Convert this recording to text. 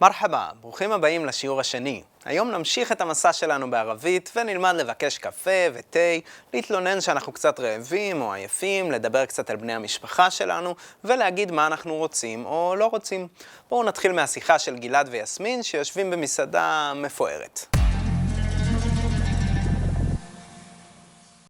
מרחבה, ברוכים הבאים לשיעור השני. היום נמשיך את המסע שלנו בערבית ונלמד לבקש קפה ותה, להתלונן שאנחנו קצת רעבים או עייפים, לדבר קצת על בני המשפחה שלנו ולהגיד מה אנחנו רוצים או לא רוצים. בואו נתחיל מהשיחה של גלעד ויסמין שיושבים במסעדה מפוארת.